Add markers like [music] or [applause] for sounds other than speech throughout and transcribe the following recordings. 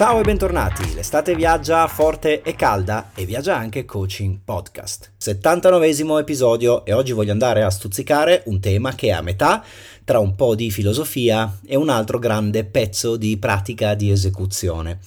Ciao e bentornati, l'estate viaggia forte e calda e viaggia anche Coaching Podcast. 79 episodio e oggi voglio andare a stuzzicare un tema che è a metà tra un po' di filosofia e un altro grande pezzo di pratica di esecuzione.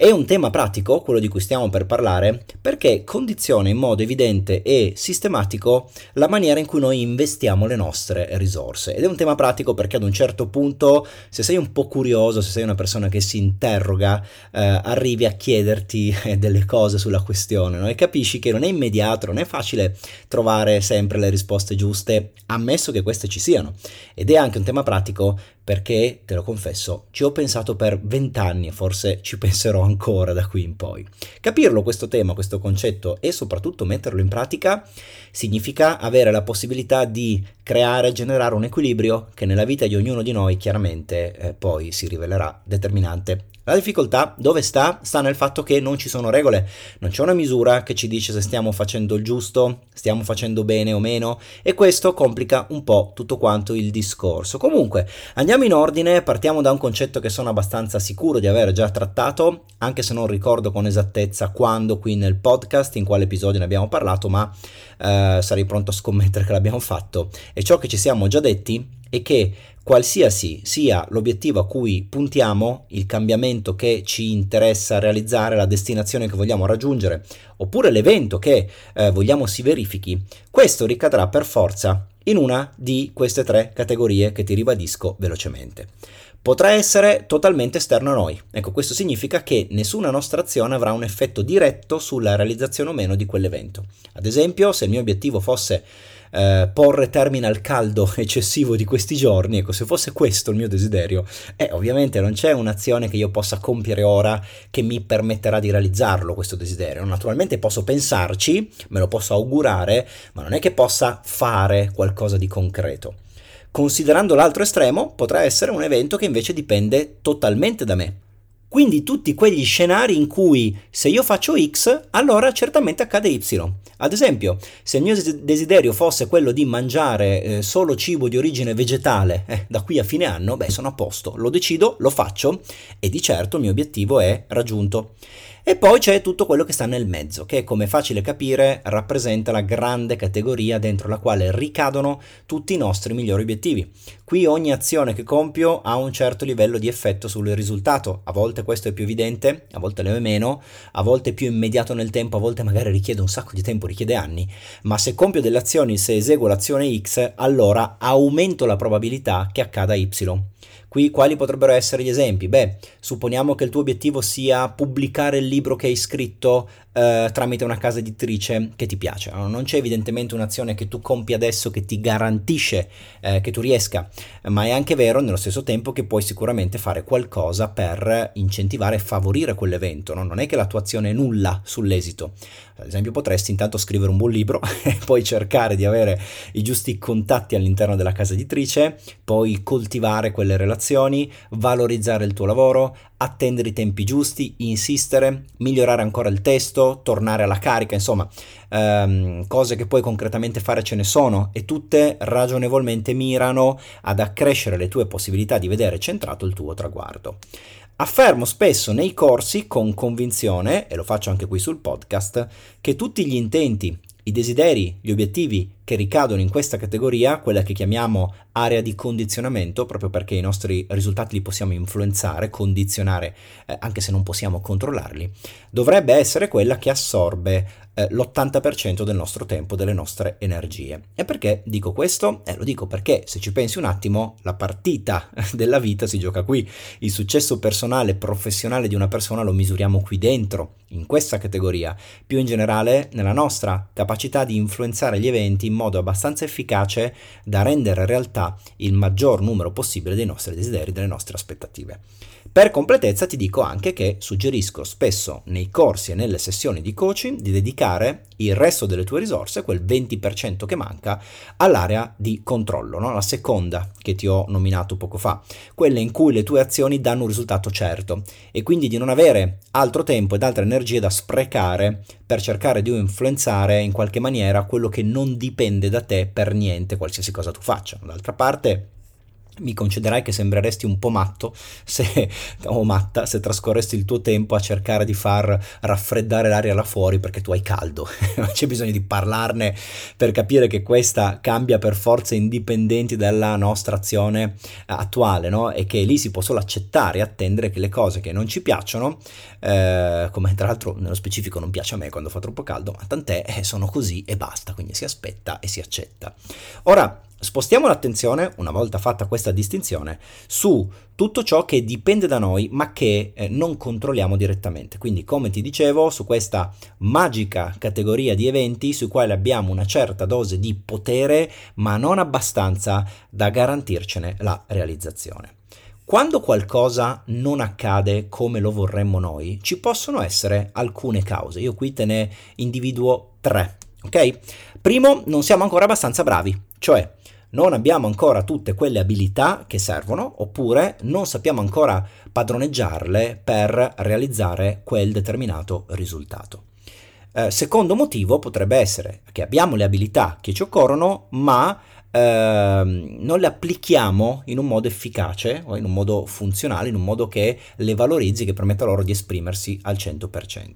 È un tema pratico, quello di cui stiamo per parlare, perché condiziona in modo evidente e sistematico la maniera in cui noi investiamo le nostre risorse. Ed è un tema pratico perché ad un certo punto, se sei un po' curioso, se sei una persona che si interroga, eh, arrivi a chiederti delle cose sulla questione no? e capisci che non è immediato, non è facile trovare sempre le risposte giuste, ammesso che queste ci siano. Ed è anche un tema pratico perché, te lo confesso, ci ho pensato per vent'anni e forse ci penserò ancora da qui in poi. Capirlo questo tema, questo concetto e soprattutto metterlo in pratica significa avere la possibilità di creare, generare un equilibrio che nella vita di ognuno di noi chiaramente eh, poi si rivelerà determinante la difficoltà dove sta? Sta nel fatto che non ci sono regole, non c'è una misura che ci dice se stiamo facendo il giusto, stiamo facendo bene o meno e questo complica un po' tutto quanto il discorso. Comunque, andiamo in ordine, partiamo da un concetto che sono abbastanza sicuro di aver già trattato, anche se non ricordo con esattezza quando qui nel podcast, in quale episodio ne abbiamo parlato, ma eh, sarei pronto a scommettere che l'abbiamo fatto. E ciò che ci siamo già detti è che qualsiasi sia l'obiettivo a cui puntiamo, il cambiamento che ci interessa realizzare, la destinazione che vogliamo raggiungere, oppure l'evento che eh, vogliamo si verifichi, questo ricadrà per forza in una di queste tre categorie che ti ribadisco velocemente. Potrà essere totalmente esterno a noi. Ecco, questo significa che nessuna nostra azione avrà un effetto diretto sulla realizzazione o meno di quell'evento. Ad esempio, se il mio obiettivo fosse eh, porre termine al caldo [laughs] eccessivo di questi giorni, ecco, se fosse questo il mio desiderio, eh, ovviamente non c'è un'azione che io possa compiere ora che mi permetterà di realizzarlo questo desiderio. Naturalmente posso pensarci, me lo posso augurare, ma non è che possa fare qualcosa di concreto. Considerando l'altro estremo, potrà essere un evento che invece dipende totalmente da me. Quindi tutti quegli scenari in cui se io faccio X, allora certamente accade Y. Ad esempio, se il mio desiderio fosse quello di mangiare eh, solo cibo di origine vegetale eh, da qui a fine anno, beh, sono a posto, lo decido, lo faccio e di certo il mio obiettivo è raggiunto. E poi c'è tutto quello che sta nel mezzo, che come è facile capire rappresenta la grande categoria dentro la quale ricadono tutti i nostri migliori obiettivi. Qui ogni azione che compio ha un certo livello di effetto sul risultato, a volte questo è più evidente, a volte lo è meno, a volte è più immediato nel tempo, a volte magari richiede un sacco di tempo, richiede anni, ma se compio delle azioni, se eseguo l'azione X, allora aumento la probabilità che accada Y. Qui quali potrebbero essere gli esempi? Beh, supponiamo che il tuo obiettivo sia pubblicare il libro che hai scritto eh, tramite una casa editrice che ti piace. Non c'è evidentemente un'azione che tu compi adesso che ti garantisce eh, che tu riesca, ma è anche vero nello stesso tempo che puoi sicuramente fare qualcosa per incentivare e favorire quell'evento. No? Non è che la tua azione è nulla sull'esito. Ad esempio potresti intanto scrivere un buon libro [laughs] e poi cercare di avere i giusti contatti all'interno della casa editrice, poi coltivare quelle relazioni, valorizzare il tuo lavoro, attendere i tempi giusti, insistere, migliorare ancora il testo, tornare alla carica, insomma, ehm, cose che poi concretamente fare ce ne sono e tutte ragionevolmente mirano ad accrescere le tue possibilità di vedere centrato il tuo traguardo. Affermo spesso nei corsi con convinzione, e lo faccio anche qui sul podcast, che tutti gli intenti, i desideri, gli obiettivi che ricadono in questa categoria, quella che chiamiamo area di condizionamento, proprio perché i nostri risultati li possiamo influenzare, condizionare, eh, anche se non possiamo controllarli, dovrebbe essere quella che assorbe eh, l'80% del nostro tempo, delle nostre energie. E perché dico questo? Eh, lo dico perché se ci pensi un attimo, la partita [laughs] della vita si gioca qui. Il successo personale professionale di una persona lo misuriamo qui dentro, in questa categoria, più in generale nella nostra capacità di influenzare gli eventi in modo abbastanza efficace da rendere realtà il maggior numero possibile dei nostri desideri, delle nostre aspettative. Per completezza ti dico anche che suggerisco spesso nei corsi e nelle sessioni di coaching di dedicare il resto delle tue risorse, quel 20% che manca, all'area di controllo, no? la seconda che ti ho nominato poco fa, quella in cui le tue azioni danno un risultato certo e quindi di non avere altro tempo ed altre energie da sprecare per cercare di influenzare in qualche maniera quello che non dipende da te per niente, qualsiasi cosa tu faccia. D'altra parte, mi concederai che sembreresti un po' matto se, [laughs] o matta se trascorresti il tuo tempo a cercare di far raffreddare l'aria là fuori perché tu hai caldo. [laughs] non c'è bisogno di parlarne per capire che questa cambia per forze indipendenti dalla nostra azione attuale, no? E che lì si può solo accettare e attendere che le cose che non ci piacciono, eh, come tra l'altro nello specifico non piace a me quando fa troppo caldo, ma tant'è, eh, sono così e basta, quindi si aspetta e si accetta. Ora, Spostiamo l'attenzione, una volta fatta questa distinzione, su tutto ciò che dipende da noi ma che eh, non controlliamo direttamente. Quindi, come ti dicevo, su questa magica categoria di eventi sui quali abbiamo una certa dose di potere ma non abbastanza da garantircene la realizzazione. Quando qualcosa non accade come lo vorremmo noi, ci possono essere alcune cause. Io qui te ne individuo tre. Ok? Primo, non siamo ancora abbastanza bravi, cioè non abbiamo ancora tutte quelle abilità che servono oppure non sappiamo ancora padroneggiarle per realizzare quel determinato risultato. Eh, secondo motivo potrebbe essere che abbiamo le abilità che ci occorrono, ma eh, non le applichiamo in un modo efficace o in un modo funzionale, in un modo che le valorizzi, che permetta loro di esprimersi al 100%.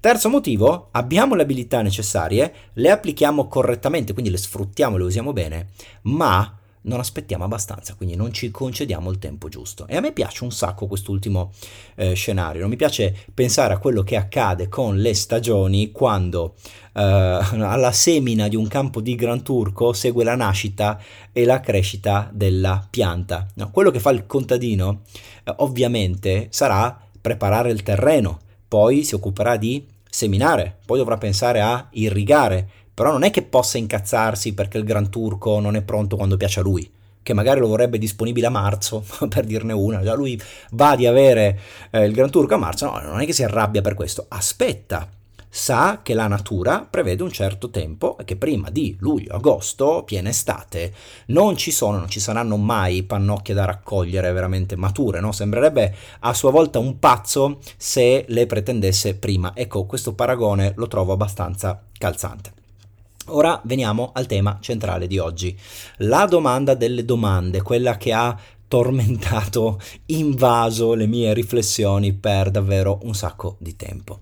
Terzo motivo, abbiamo le abilità necessarie, le applichiamo correttamente, quindi le sfruttiamo, le usiamo bene, ma non aspettiamo abbastanza, quindi non ci concediamo il tempo giusto. E a me piace un sacco quest'ultimo eh, scenario, non mi piace pensare a quello che accade con le stagioni quando eh, alla semina di un campo di Gran Turco segue la nascita e la crescita della pianta. No, quello che fa il contadino eh, ovviamente sarà preparare il terreno, poi si occuperà di seminare, poi dovrà pensare a irrigare, però non è che possa incazzarsi perché il Gran Turco non è pronto quando piace a lui, che magari lo vorrebbe disponibile a marzo, [laughs] per dirne una, già lui va di avere eh, il Gran Turco a marzo, no, non è che si arrabbia per questo, aspetta sa che la natura prevede un certo tempo e che prima di luglio-agosto, piena estate, non ci sono, non ci saranno mai pannocchie da raccogliere veramente mature, no? Sembrerebbe a sua volta un pazzo se le pretendesse prima. Ecco, questo paragone lo trovo abbastanza calzante. Ora veniamo al tema centrale di oggi, la domanda delle domande, quella che ha tormentato, invaso le mie riflessioni per davvero un sacco di tempo.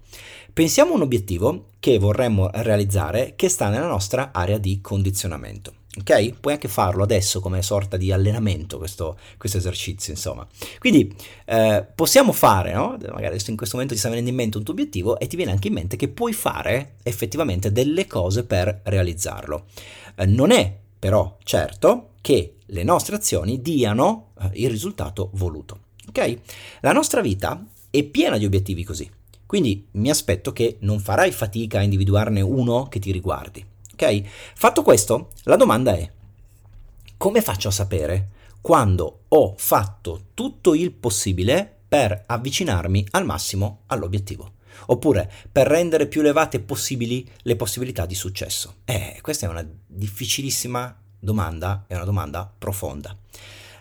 Pensiamo a un obiettivo che vorremmo realizzare che sta nella nostra area di condizionamento. Ok? Puoi anche farlo adesso come sorta di allenamento, questo, questo esercizio, insomma. Quindi eh, possiamo fare, no? Magari in questo momento ti sta venendo in mente un tuo obiettivo e ti viene anche in mente che puoi fare effettivamente delle cose per realizzarlo. Eh, non è però certo che le nostre azioni diano eh, il risultato voluto. Ok? La nostra vita è piena di obiettivi così. Quindi mi aspetto che non farai fatica a individuarne uno che ti riguardi. Ok? Fatto questo, la domanda è: come faccio a sapere quando ho fatto tutto il possibile per avvicinarmi al massimo all'obiettivo? Oppure per rendere più elevate possibili le possibilità di successo? Eh, questa è una difficilissima domanda, è una domanda profonda.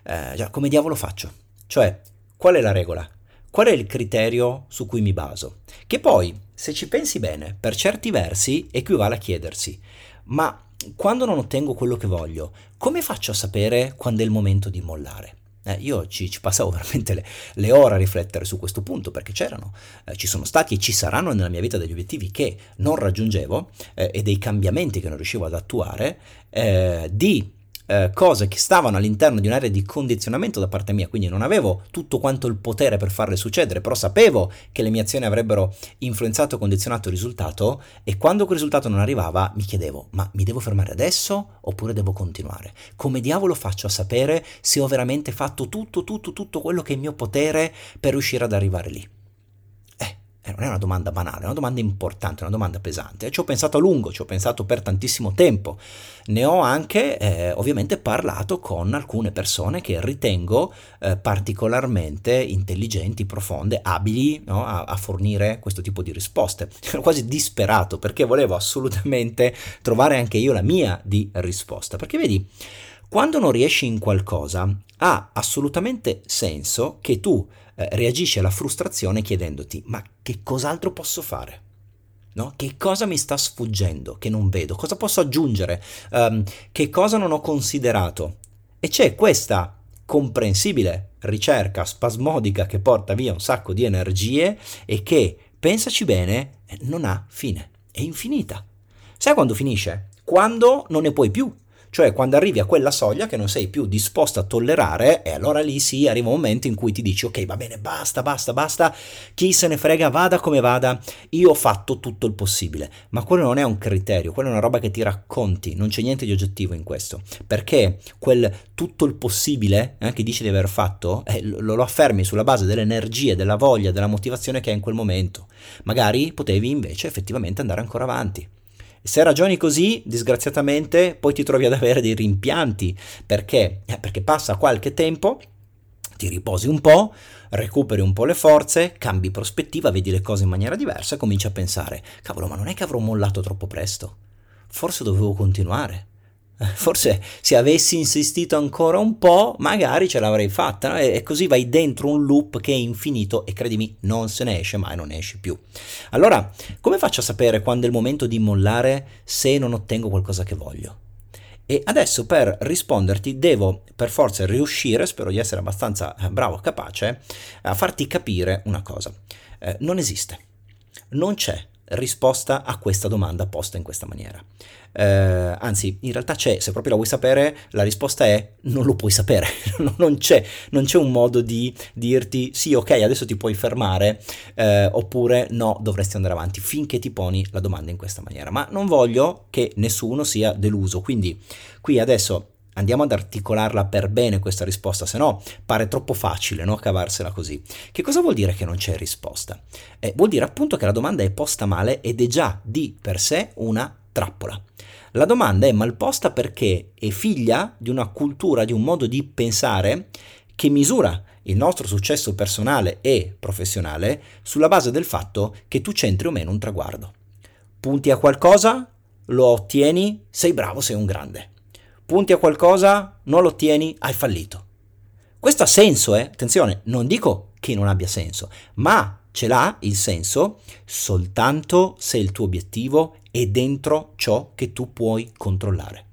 Eh, come diavolo faccio? Cioè, qual è la regola? Qual è il criterio su cui mi baso? Che poi, se ci pensi bene, per certi versi equivale a chiedersi, ma quando non ottengo quello che voglio, come faccio a sapere quando è il momento di mollare? Eh, io ci, ci, passavo [laughs] veramente le, le, ore a riflettere su questo punto perché c'erano, eh, ci sono stati e ci saranno nella mia vita degli obiettivi che non raggiungevo eh, e dei cambiamenti che non riuscivo ad attuare, eh, di eh, cose che stavano all'interno di un'area di condizionamento da parte mia, quindi non avevo tutto quanto il potere per farle succedere, però sapevo che le mie azioni avrebbero influenzato o condizionato il risultato e quando quel risultato non arrivava mi chiedevo, ma mi devo fermare adesso oppure devo continuare? Come diavolo faccio a sapere se ho veramente fatto tutto, tutto, tutto quello che è in mio potere per riuscire ad arrivare lì? Eh, non è una domanda banale, è una domanda importante, una domanda pesante. E ci ho pensato a lungo, ci ho pensato per tantissimo tempo. Ne ho anche eh, ovviamente parlato con alcune persone che ritengo eh, particolarmente intelligenti, profonde, abili no? a, a, fornire questo tipo di risposte. [laughs] Ero quasi disperato perché volevo assolutamente trovare anche io la mia di risposta. Perché vedi, quando non riesci in qualcosa, ha assolutamente senso che tu reagisci alla frustrazione chiedendoti ma che cos'altro posso fare? No? Che cosa mi sta sfuggendo che non vedo? Cosa posso aggiungere? Um, che cosa non ho considerato? E c'è questa comprensibile ricerca spasmodica che porta via un sacco di energie e che, pensaci bene, non ha fine, è infinita. Sai quando finisce? Quando non ne puoi più, cioè quando arrivi a quella soglia che non sei più disposto a tollerare e allora lì sì arriva un momento in cui ti dici ok va bene basta basta basta. Chi se ne frega vada come vada. Io ho fatto tutto il possibile. Ma quello non è un criterio quello è una roba che ti racconti. Non c'è niente di oggettivo in questo. Perché quel tutto il possibile eh, che dici di aver fatto eh, lo, lo affermi sulla base delle energie della voglia della motivazione che hai in quel momento. Magari potevi invece effettivamente andare ancora avanti se ragioni così, disgraziatamente, poi ti trovi ad avere dei rimpianti. Perché? Eh, perché passa qualche tempo, ti riposi un po', recuperi un po' le forze, cambi prospettiva, vedi le cose in maniera diversa e cominci a pensare, cavolo, ma non è che avrò mollato troppo presto? Forse dovevo continuare. Forse se avessi insistito ancora un po', magari ce l'avrei fatta, no? e così vai dentro un loop che è infinito e credimi, non se ne esce mai, non esci più. Allora, come faccio a sapere quando è il momento di mollare se non ottengo qualcosa che voglio? E adesso per risponderti devo per forza riuscire, spero di essere abbastanza eh, bravo, capace, a farti capire una cosa. Eh, non esiste, non c'è risposta a questa domanda posta in questa maniera. Eh, anzi, in realtà c'è, se proprio la vuoi sapere, la risposta è non lo puoi sapere, [laughs] non, c'è, non, c'è, un modo di dirti sì, ok, adesso ti puoi fermare, eh, oppure no, dovresti andare avanti finché ti poni la domanda in questa maniera. Ma non voglio che nessuno sia deluso, quindi qui adesso andiamo ad articolarla per bene questa risposta, se no pare troppo facile no? cavarsela così. Che cosa vuol dire che non c'è risposta? Eh, vuol dire appunto che la domanda è posta male ed è già di per sé una trappola. La domanda è malposta perché è figlia di una cultura, di un modo di pensare che misura il nostro successo personale e professionale sulla base del fatto che tu centri o meno un traguardo. Punti a qualcosa, lo ottieni, sei bravo, sei un grande punti a qualcosa, non lo ottieni, hai fallito. Questo ha senso, eh? Attenzione, non dico che non abbia senso, ma ce l'ha il senso soltanto se il tuo obiettivo è dentro ciò che tu puoi controllare.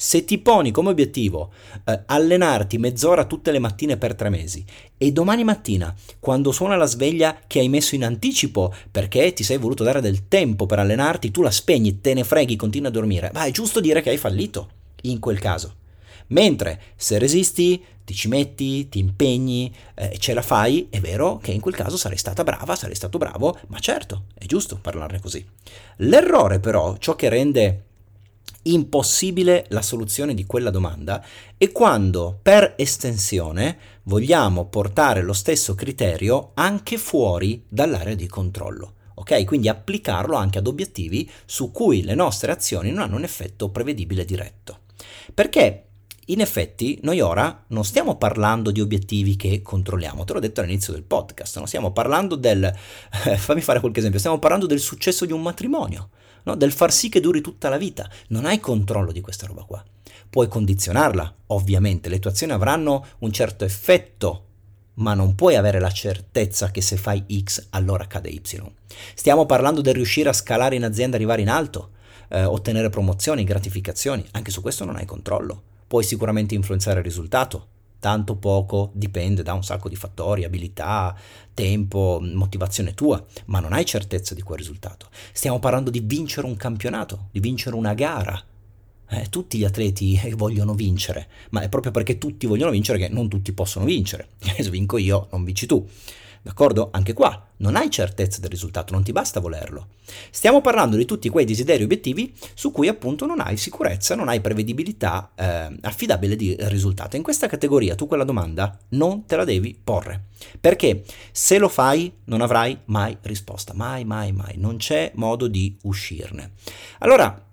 Se ti poni come obiettivo eh, allenarti mezz'ora tutte le mattine per tre mesi e domani mattina, quando suona la sveglia che hai messo in anticipo perché ti sei voluto dare del tempo per allenarti, tu la spegni, te ne freghi, continui a dormire, ma è giusto dire che hai fallito in quel caso. Mentre se resisti, ti ci metti, ti impegni eh, ce la fai, è vero che in quel caso sarei stata brava, sarei stato bravo, ma certo, è giusto parlarne così. L'errore però, ciò che rende impossibile la soluzione di quella domanda è quando per estensione vogliamo portare lo stesso criterio anche fuori dall'area di controllo. Ok? Quindi applicarlo anche ad obiettivi su cui le nostre azioni non hanno un effetto prevedibile diretto. Perché in effetti noi ora non stiamo parlando di obiettivi che controlliamo, te l'ho detto all'inizio del podcast, non stiamo parlando del, eh, [laughs] fammi fare qualche esempio, stiamo parlando del successo di un matrimonio, no? del far sì che duri tutta la vita, non hai controllo di questa roba qua. Puoi condizionarla, ovviamente, le tue azioni avranno un certo effetto, ma non puoi avere la certezza che se fai X allora accade Y. Stiamo parlando del riuscire a scalare in azienda, arrivare in alto, eh, ottenere promozioni, gratificazioni, anche su questo non hai controllo. Puoi sicuramente influenzare il risultato, tanto poco dipende da un sacco di fattori, abilità, tempo, motivazione tua, ma non hai certezza di quel risultato. Stiamo parlando di vincere un campionato, di vincere una gara. Eh, tutti gli atleti vogliono vincere, ma è proprio perché tutti vogliono vincere che non tutti possono vincere. Se [laughs] vinco io, non vinci tu. D'accordo? Anche qua non hai certezza del risultato, non ti basta volerlo. Stiamo parlando di tutti quei desideri obiettivi su cui appunto non hai sicurezza, non hai prevedibilità eh, affidabile di risultato. In questa categoria tu quella domanda non te la devi porre, perché se lo fai non avrai mai risposta, mai, mai, mai, non c'è modo di uscirne. Allora,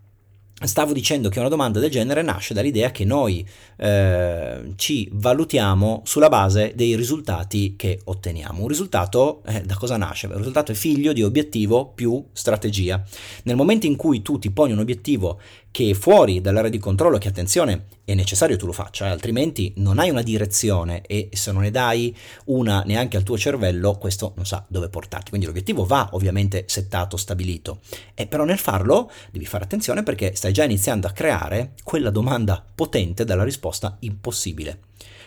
Stavo dicendo che una domanda del genere nasce dall'idea che noi eh, ci valutiamo sulla base dei risultati che otteniamo. Un risultato eh, da cosa nasce? Il risultato è figlio di obiettivo più strategia. Nel momento in cui tu ti poni un obiettivo che è fuori dall'area di controllo, che attenzione è necessario tu lo faccia, eh, altrimenti non hai una direzione e se non ne dai una neanche al tuo cervello, questo non sa dove portarti. Quindi l'obiettivo va ovviamente settato, stabilito, e però nel farlo devi fare attenzione perché stai già iniziando a creare quella domanda potente dalla risposta impossibile.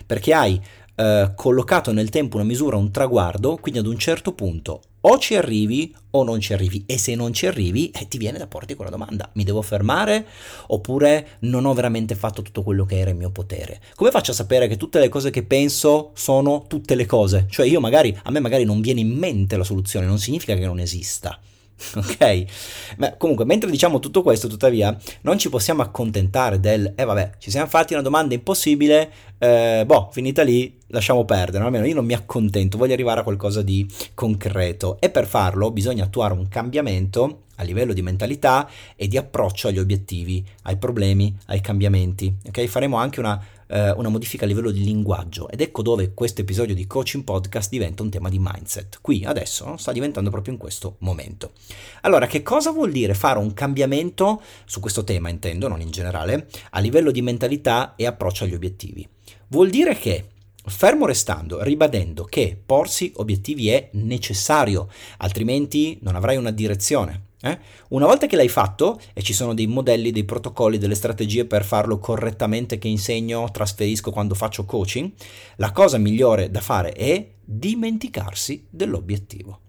perché hai eh, collocato nel tempo una misura, un traguardo, quindi ad un certo punto o ci arrivi o non ci arrivi e se non ci arrivi eh, ti viene da porti quella domanda, mi devo fermare oppure non ho veramente fatto tutto quello che era in mio potere? Come faccio a sapere che tutte le cose che penso sono tutte le cose? Cioè io magari, a me magari non viene in mente la soluzione, non significa che non esista. [laughs] Ok? Ma comunque, mentre diciamo tutto questo, tuttavia, non ci possiamo accontentare del, eh vabbè, ci siamo fatti una domanda impossibile, eh, boh, finita lì, lasciamo perdere, no? almeno io non mi accontento, voglio arrivare a qualcosa di concreto e per farlo bisogna attuare un cambiamento a livello di mentalità e di approccio agli obiettivi, ai problemi, ai cambiamenti. Ok? Faremo anche una eh, una modifica a livello di linguaggio ed ecco dove questo episodio di Coaching Podcast diventa un tema di mindset. Qui adesso sta diventando proprio in questo momento. Allora, che cosa vuol dire fare un cambiamento su questo tema, intendo, non in generale, a livello di mentalità e approccio agli obiettivi? Vuol dire che Fermo restando, ribadendo che porsi obiettivi è necessario, altrimenti non avrai una direzione. Eh? Una volta che l'hai fatto e ci sono dei modelli, dei protocolli, delle strategie per farlo correttamente che insegno, trasferisco quando faccio coaching, la cosa migliore da fare è dimenticarsi dell'obiettivo.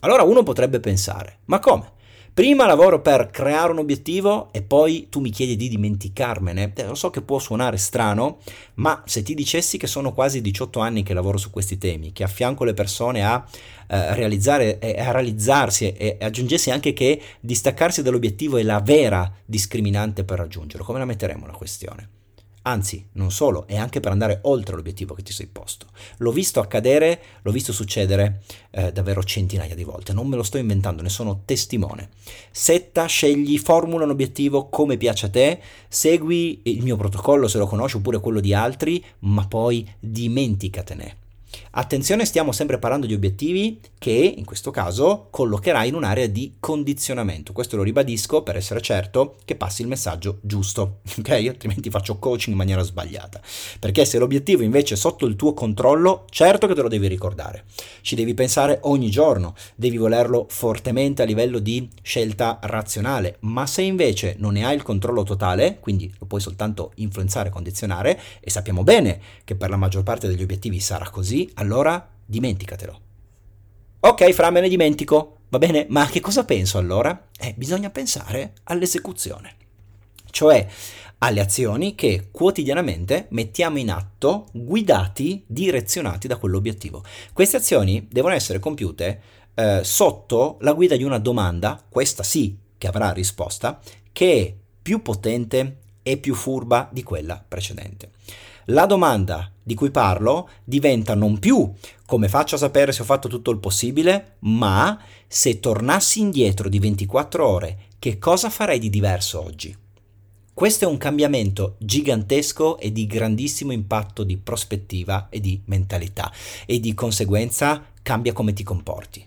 Allora uno potrebbe pensare, ma come? Prima lavoro per creare un obiettivo e poi tu mi chiedi di dimenticarmene. Eh, lo so che può suonare strano, ma se ti dicessi che sono quasi 18 anni che lavoro su questi temi, che affianco le persone a eh, realizzare e a realizzarsi e, aggiungessi anche che distaccarsi dall'obiettivo è la vera discriminante per raggiungerlo, come la metteremo la questione? Anzi, non solo, è anche per andare oltre l'obiettivo che ti sei posto. L'ho visto accadere, l'ho visto succedere eh, davvero centinaia di volte, non me lo sto inventando, ne sono testimone. Setta, scegli, formula un obiettivo come piace a te, segui il mio protocollo se lo conosci oppure quello di altri, ma poi dimenticatene. Attenzione, stiamo sempre parlando di obiettivi che in questo caso collocherai in un'area di condizionamento. Questo lo ribadisco per essere certo che passi il messaggio giusto, [laughs] ok? Altrimenti faccio coaching in maniera sbagliata. Perché se l'obiettivo invece è sotto il tuo controllo, certo che te lo devi ricordare. Ci devi pensare ogni giorno, devi volerlo fortemente a livello di scelta razionale, ma se invece non ne hai il controllo totale, quindi lo puoi soltanto influenzare, condizionare, e sappiamo bene che per la maggior parte degli obiettivi sarà così, allora dimenticatelo. Ok, Fra, me ne dimentico. Va bene, ma che cosa penso allora? Eh, bisogna pensare all'esecuzione. Cioè alle azioni che quotidianamente mettiamo in atto guidati, direzionati da quell'obiettivo. Queste azioni devono essere compiute eh, sotto la guida di una domanda, questa sì che avrà risposta, che è più potente e più furba di quella precedente. La domanda di cui parlo diventa non più come faccio a sapere se ho fatto tutto il possibile, ma se tornassi indietro di 24 ore, che cosa farei di diverso oggi? Questo è un cambiamento gigantesco e di grandissimo impatto di prospettiva e di mentalità e di conseguenza cambia come ti comporti.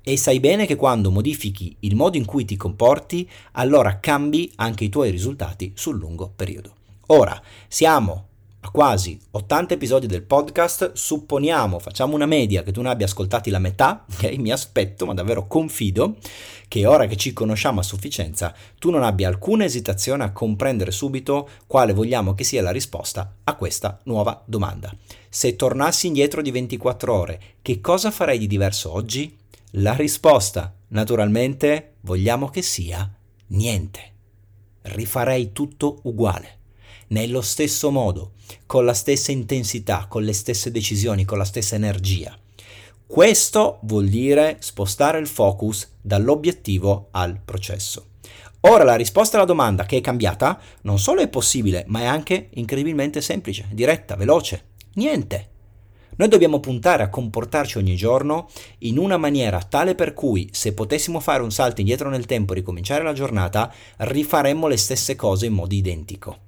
E sai bene che quando modifichi il modo in cui ti comporti, allora cambi anche i tuoi risultati sul lungo periodo. Ora, siamo quasi 80 episodi del podcast, supponiamo, facciamo una media che tu ne abbia ascoltati la metà, ok? Mi aspetto, ma davvero confido, che ora che ci conosciamo a sufficienza, tu non abbia alcuna esitazione a comprendere subito quale vogliamo che sia la risposta a questa nuova domanda. Se tornassi indietro di 24 ore, che cosa farei di diverso oggi? La risposta, naturalmente, vogliamo che sia niente. Rifarei tutto uguale nello stesso modo, con la stessa intensità, con le stesse decisioni, con la stessa energia. Questo vuol dire spostare il focus dall'obiettivo al processo. Ora la risposta alla domanda che è cambiata non solo è possibile, ma è anche incredibilmente semplice, diretta, veloce. Niente. Noi dobbiamo puntare a comportarci ogni giorno in una maniera tale per cui se potessimo fare un salto indietro nel tempo e ricominciare la giornata, rifaremmo le stesse cose in modo identico.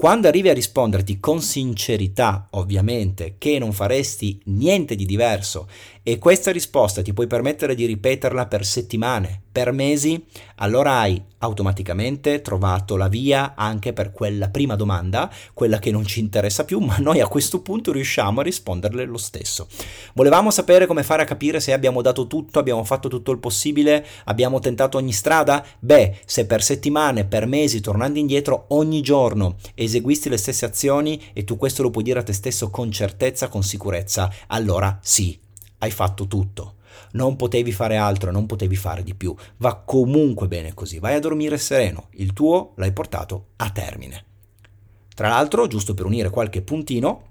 Quando arrivi a risponderti con sincerità, ovviamente, che non faresti niente di diverso e questa risposta ti puoi permettere di ripeterla per settimane, per mesi, allora hai automaticamente trovato la via anche per quella prima domanda, quella che non ci interessa più, [laughs] ma noi a questo punto riusciamo a risponderle lo stesso. Volevamo sapere come fare a capire se abbiamo dato tutto, abbiamo fatto tutto il possibile, abbiamo tentato ogni strada? Beh, se per settimane, per mesi, tornando indietro ogni giorno, eseguisti le stesse azioni e tu questo lo puoi dire a te stesso con certezza, con sicurezza, allora sì, hai fatto tutto. Non potevi fare altro, non potevi fare di più. Va comunque bene così, vai a dormire sereno, il tuo l'hai portato a termine. Tra l'altro, giusto per unire qualche puntino,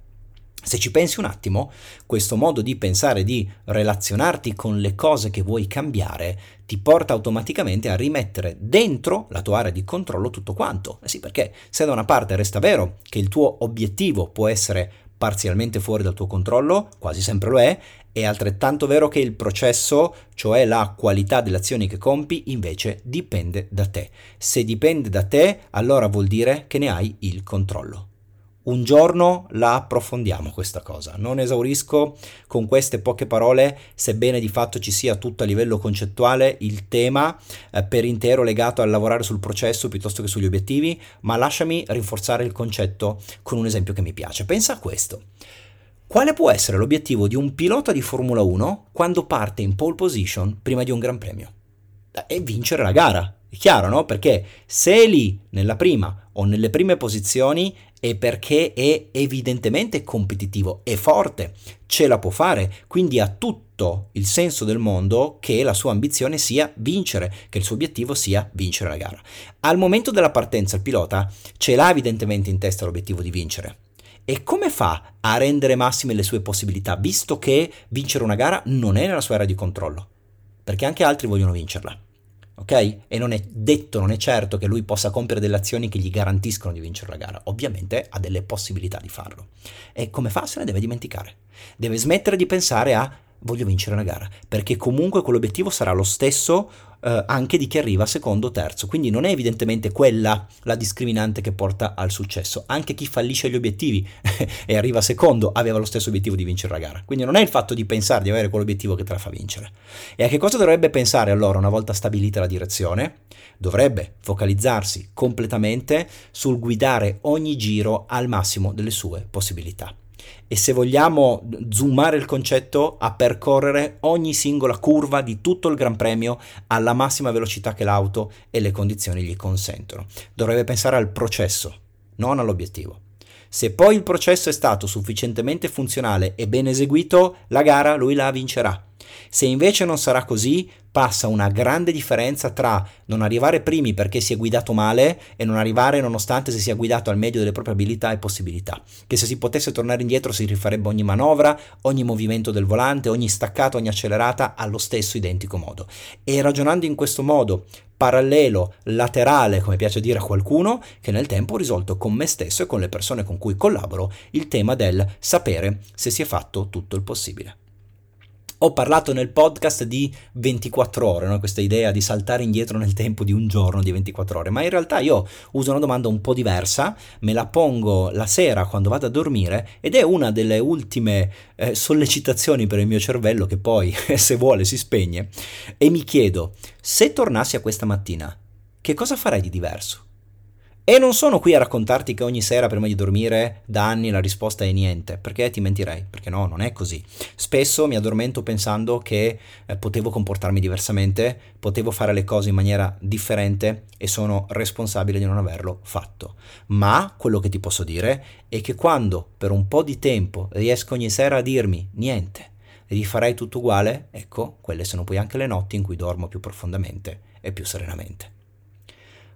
se ci pensi un attimo, questo modo di pensare, di relazionarti con le cose che vuoi cambiare, ti porta automaticamente a rimettere dentro la tua area di controllo tutto quanto. Eh sì, perché se da una parte resta vero che il tuo obiettivo può essere parzialmente fuori dal tuo controllo, quasi sempre lo è, è altrettanto vero che il processo, cioè la qualità delle azioni che compi, invece dipende da te. Se dipende da te, allora vuol dire che ne hai il controllo. Un giorno la approfondiamo questa cosa. Non esaurisco con queste poche parole, sebbene di fatto ci sia tutto a livello concettuale il tema eh, per intero legato al lavorare sul processo piuttosto che sugli obiettivi, ma lasciami rinforzare il concetto con un esempio che mi piace. Pensa a questo. Quale può essere l'obiettivo di un pilota di Formula 1 quando parte in pole position prima di un Gran Premio? E vincere la gara. È chiaro, no? Perché se è lì nella prima o nelle prime posizioni è perché è evidentemente competitivo, è forte, ce la può fare, quindi ha tutto il senso del mondo che la sua ambizione sia vincere, che il suo obiettivo sia vincere la gara. Al momento della partenza il pilota ce l'ha evidentemente in testa l'obiettivo di vincere e come fa a rendere massime le sue possibilità, visto che vincere una gara non è nella sua area di controllo? Perché anche altri vogliono vincerla. Ok? E non è detto, non è certo che lui possa compiere delle azioni che gli garantiscono di vincere la gara. Ovviamente ha delle possibilità di farlo. E come fa? Se ne deve dimenticare. Deve smettere di pensare a voglio vincere la gara, perché comunque quell'obiettivo sarà lo stesso eh, anche di chi arriva secondo o terzo, quindi non è evidentemente quella la discriminante che porta al successo, anche chi fallisce gli obiettivi [laughs] e arriva secondo aveva lo stesso obiettivo di vincere la gara, quindi non è il fatto di pensare di avere quell'obiettivo che te la fa vincere. E a che cosa dovrebbe pensare allora una volta stabilita la direzione? Dovrebbe focalizzarsi completamente sul guidare ogni giro al massimo delle sue possibilità e se vogliamo zoomare il concetto a percorrere ogni singola curva di tutto il Gran Premio alla massima velocità che l'auto e le condizioni gli consentono. Dovrebbe pensare al processo, non all'obiettivo. Se poi il processo è stato sufficientemente funzionale e ben eseguito, la gara lui la vincerà. Se invece non sarà così, passa una grande differenza tra non arrivare primi perché si è guidato male e non arrivare nonostante si sia guidato al meglio delle proprie abilità e possibilità. Che se si potesse tornare indietro si rifarebbe ogni manovra, ogni movimento del volante, ogni staccata, ogni accelerata allo stesso identico modo. E ragionando in questo modo, parallelo, laterale, come piace dire a qualcuno, che nel tempo ho risolto con me stesso e con le persone con cui collaboro il tema del sapere se si è fatto tutto il possibile. Ho parlato nel podcast di 24 ore, no? questa idea di saltare indietro nel tempo di un giorno di 24 ore, ma in realtà io uso una domanda un po' diversa, me la pongo la sera quando vado a dormire ed è una delle ultime eh, sollecitazioni per il mio cervello che poi, [laughs] se vuole, si spegne e mi chiedo, se tornassi a questa mattina, che cosa farei di diverso? E non sono qui a raccontarti che ogni sera prima di dormire da anni la risposta è niente, perché ti mentirei, perché no, non è così. Spesso mi addormento pensando che eh, potevo comportarmi diversamente, potevo fare le cose in maniera differente e sono responsabile di non averlo fatto. Ma quello che ti posso dire è che quando per un po' di tempo riesco ogni sera a dirmi niente, rifarai tutto uguale, ecco, quelle sono poi anche le notti in cui dormo più profondamente e più serenamente.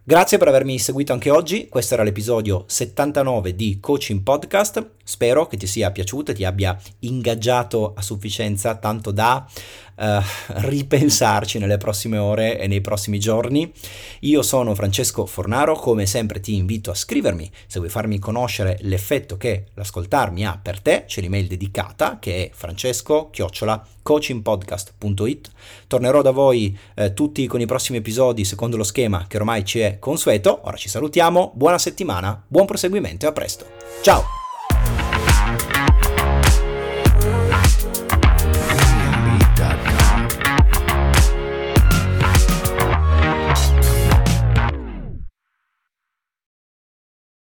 Grazie per avermi seguito anche oggi, questo era l'episodio 79 di Coaching Podcast, spero che ti sia piaciuto e ti abbia ingaggiato a sufficienza tanto da uh, ripensarci nelle prossime ore e nei prossimi giorni. Io sono Francesco Fornaro, come sempre ti invito a scrivermi se vuoi farmi conoscere l'effetto che l'ascoltarmi ha per te, c'è l'email dedicata che è francesco coachingpodcast.it. Tornerò da voi eh, tutti con i prossimi episodi secondo lo schema che ormai ci è consueto. Ora ci salutiamo, buona settimana, buon proseguimento e a presto. Ciao!